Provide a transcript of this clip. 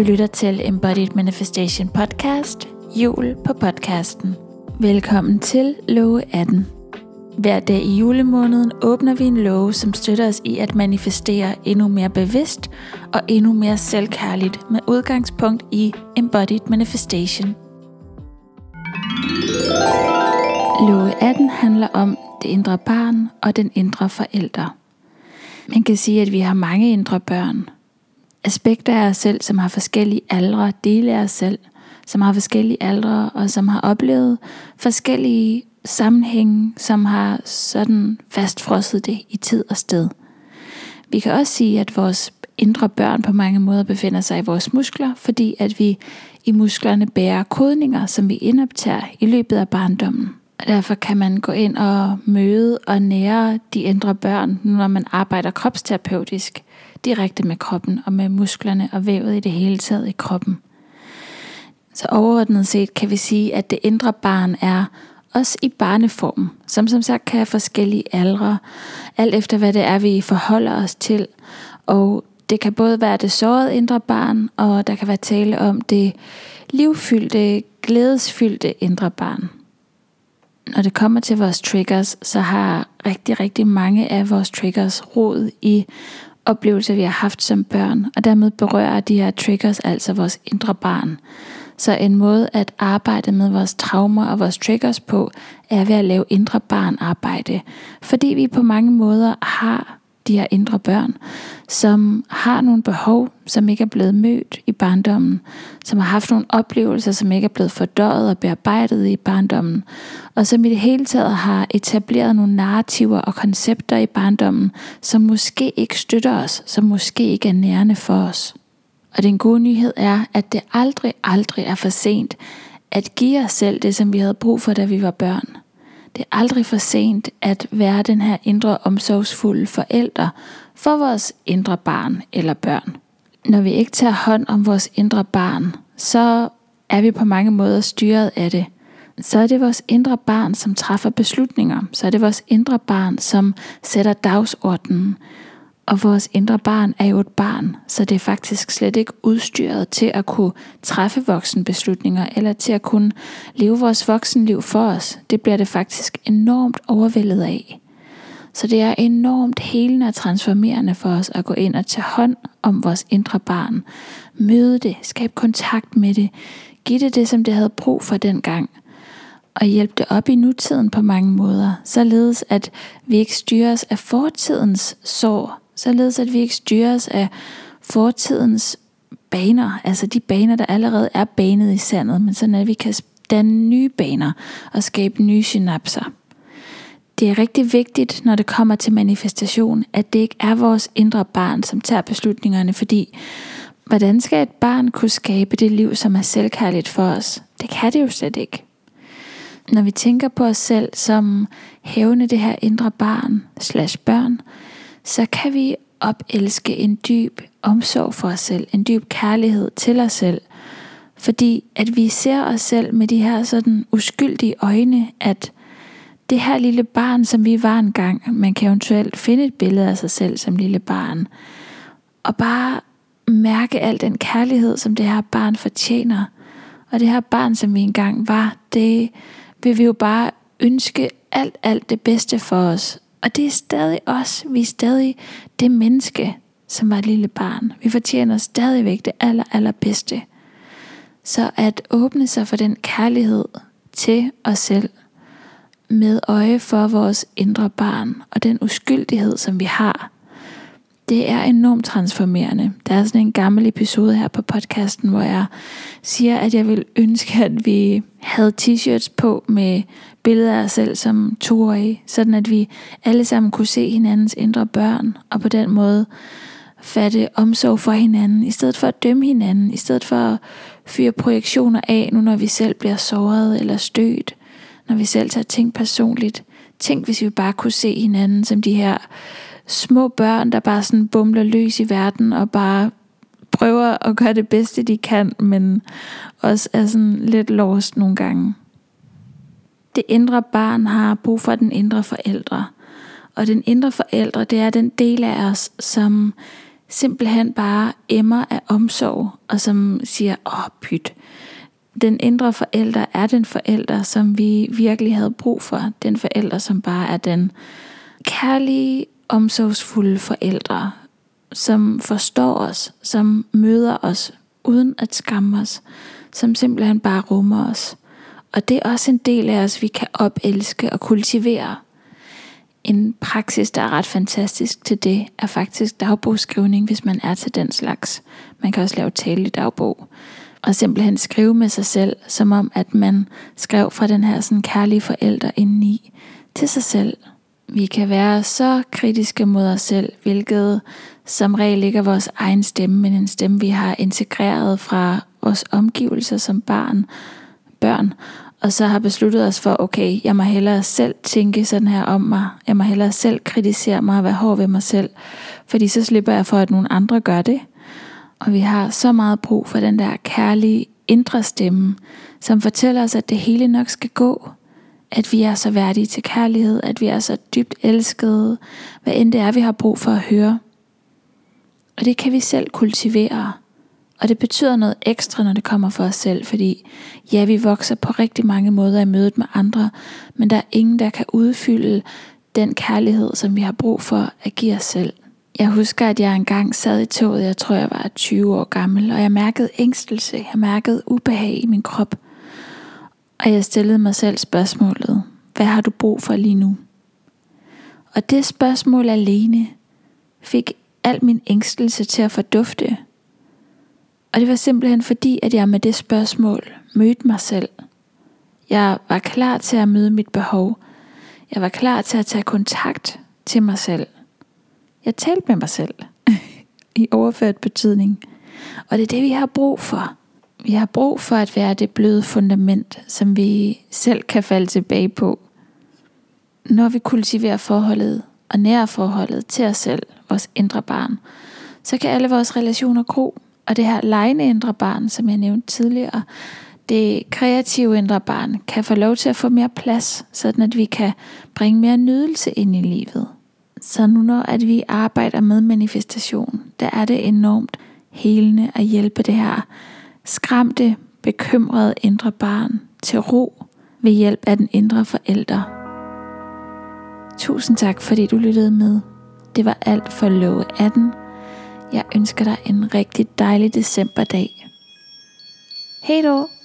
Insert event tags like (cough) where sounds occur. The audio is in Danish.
Du lytter til Embodied Manifestation Podcast, jul på podcasten. Velkommen til Love 18. Hver dag i julemåneden åbner vi en love, som støtter os i at manifestere endnu mere bevidst og endnu mere selvkærligt med udgangspunkt i Embodied Manifestation. Love 18 handler om det indre barn og den indre forælder. Man kan sige, at vi har mange indre børn. Aspekter af os selv, som har forskellige aldre, dele af os selv, som har forskellige aldre, og som har oplevet forskellige sammenhænge, som har sådan fastfrosset det i tid og sted. Vi kan også sige, at vores indre børn på mange måder befinder sig i vores muskler, fordi at vi i musklerne bærer kodninger, som vi indoptager i løbet af barndommen. Og derfor kan man gå ind og møde og nære de indre børn, når man arbejder kropsterapeutisk, direkte med kroppen og med musklerne og vævet i det hele taget i kroppen. Så overordnet set kan vi sige, at det indre barn er også i barneform, som som sagt kan have forskellige aldre, alt efter hvad det er, vi forholder os til. Og det kan både være det sårede indre barn, og der kan være tale om det livfyldte, glædesfyldte indre barn. Når det kommer til vores triggers, så har rigtig, rigtig mange af vores triggers rod i oplevelser, vi har haft som børn, og dermed berører de her triggers altså vores indre barn. Så en måde at arbejde med vores traumer og vores triggers på, er ved at lave indre barn arbejde. Fordi vi på mange måder har de her indre børn, som har nogle behov, som ikke er blevet mødt i barndommen, som har haft nogle oplevelser, som ikke er blevet fordøjet og bearbejdet i barndommen, og som i det hele taget har etableret nogle narrativer og koncepter i barndommen, som måske ikke støtter os, som måske ikke er nærende for os. Og den gode nyhed er, at det aldrig, aldrig er for sent at give os selv det, som vi havde brug for, da vi var børn. Det er aldrig for sent at være den her indre omsorgsfulde forælder for vores indre barn eller børn. Når vi ikke tager hånd om vores indre barn, så er vi på mange måder styret af det. Så er det vores indre barn, som træffer beslutninger. Så er det vores indre barn, som sætter dagsordenen. Og vores indre barn er jo et barn, så det er faktisk slet ikke udstyret til at kunne træffe voksenbeslutninger, eller til at kunne leve vores voksenliv for os. Det bliver det faktisk enormt overvældet af. Så det er enormt helende og transformerende for os at gå ind og tage hånd om vores indre barn. Møde det, skabe kontakt med det, give det det, som det havde brug for dengang. Og hjælpe det op i nutiden på mange måder, således at vi ikke styres af fortidens sår, således at vi ikke styres af fortidens baner, altså de baner, der allerede er banet i sandet, men sådan at vi kan danne nye baner og skabe nye synapser. Det er rigtig vigtigt, når det kommer til manifestation, at det ikke er vores indre barn, som tager beslutningerne, fordi hvordan skal et barn kunne skabe det liv, som er selvkærligt for os? Det kan det jo slet ikke. Når vi tænker på os selv som hævende det her indre barn slash børn, så kan vi opelske en dyb omsorg for os selv, en dyb kærlighed til os selv, fordi at vi ser os selv med de her sådan uskyldige øjne, at det her lille barn, som vi var engang, man kan eventuelt finde et billede af sig selv som lille barn, og bare mærke al den kærlighed, som det her barn fortjener. Og det her barn, som vi engang var, det vil vi jo bare ønske alt, alt det bedste for os. Og det er stadig os. Vi er stadig det menneske, som var et lille barn. Vi fortjener stadigvæk det aller, allerbedste. Så at åbne sig for den kærlighed til os selv, med øje for vores indre barn og den uskyldighed, som vi har, det er enormt transformerende. Der er sådan en gammel episode her på podcasten, hvor jeg siger, at jeg vil ønske, at vi havde t-shirts på med billeder af os selv som toårige, sådan at vi alle sammen kunne se hinandens indre børn, og på den måde fatte omsorg for hinanden, i stedet for at dømme hinanden, i stedet for at fyre projektioner af, nu når vi selv bliver såret eller stødt, når vi selv tager ting personligt. Tænk, hvis vi bare kunne se hinanden som de her små børn, der bare sådan bumler løs i verden og bare prøver at gøre det bedste, de kan, men også er sådan lidt lost nogle gange. Det indre barn har brug for den indre forældre. Og den indre forældre, det er den del af os, som simpelthen bare emmer af omsorg, og som siger, åh pyt, den indre forælder er den forælder, som vi virkelig havde brug for. Den forælder, som bare er den kærlige, omsorgsfulde forældre, som forstår os, som møder os uden at skamme os, som simpelthen bare rummer os. Og det er også en del af os, vi kan opelske og kultivere. En praksis, der er ret fantastisk til det, er faktisk dagbogskrivning, hvis man er til den slags. Man kan også lave tale i dagbog. Og simpelthen skrive med sig selv, som om at man skrev fra den her sådan kærlige forælder indeni til sig selv. Vi kan være så kritiske mod os selv, hvilket som regel ikke er vores egen stemme, men en stemme, vi har integreret fra vores omgivelser som barn, børn, og så har besluttet os for, okay, jeg må hellere selv tænke sådan her om mig. Jeg må hellere selv kritisere mig og være hård ved mig selv. Fordi så slipper jeg for, at nogle andre gør det. Og vi har så meget brug for den der kærlige indre stemme, som fortæller os, at det hele nok skal gå. At vi er så værdige til kærlighed, at vi er så dybt elskede, hvad end det er, vi har brug for at høre. Og det kan vi selv kultivere. Og det betyder noget ekstra, når det kommer for os selv, fordi ja, vi vokser på rigtig mange måder i mødet med andre, men der er ingen, der kan udfylde den kærlighed, som vi har brug for at give os selv. Jeg husker, at jeg engang sad i toget, jeg tror, jeg var 20 år gammel, og jeg mærkede ængstelse, jeg mærkede ubehag i min krop. Og jeg stillede mig selv spørgsmålet, hvad har du brug for lige nu? Og det spørgsmål alene fik al min ængstelse til at fordufte, og det var simpelthen fordi, at jeg med det spørgsmål mødte mig selv. Jeg var klar til at møde mit behov. Jeg var klar til at tage kontakt til mig selv. Jeg talte med mig selv (laughs) i overført betydning. Og det er det, vi har brug for. Vi har brug for at være det bløde fundament, som vi selv kan falde tilbage på. Når vi kultiverer forholdet og nærer forholdet til os selv, vores indre barn, så kan alle vores relationer gro og det her lejende indre barn, som jeg nævnte tidligere, det kreative indre barn, kan få lov til at få mere plads, sådan at vi kan bringe mere nydelse ind i livet. Så nu når at vi arbejder med manifestation, der er det enormt helende at hjælpe det her skræmte, bekymrede indre barn til ro ved hjælp af den indre forælder. Tusind tak, fordi du lyttede med. Det var alt for Love 18. Jeg ønsker dig en rigtig dejlig decemberdag. Hej då!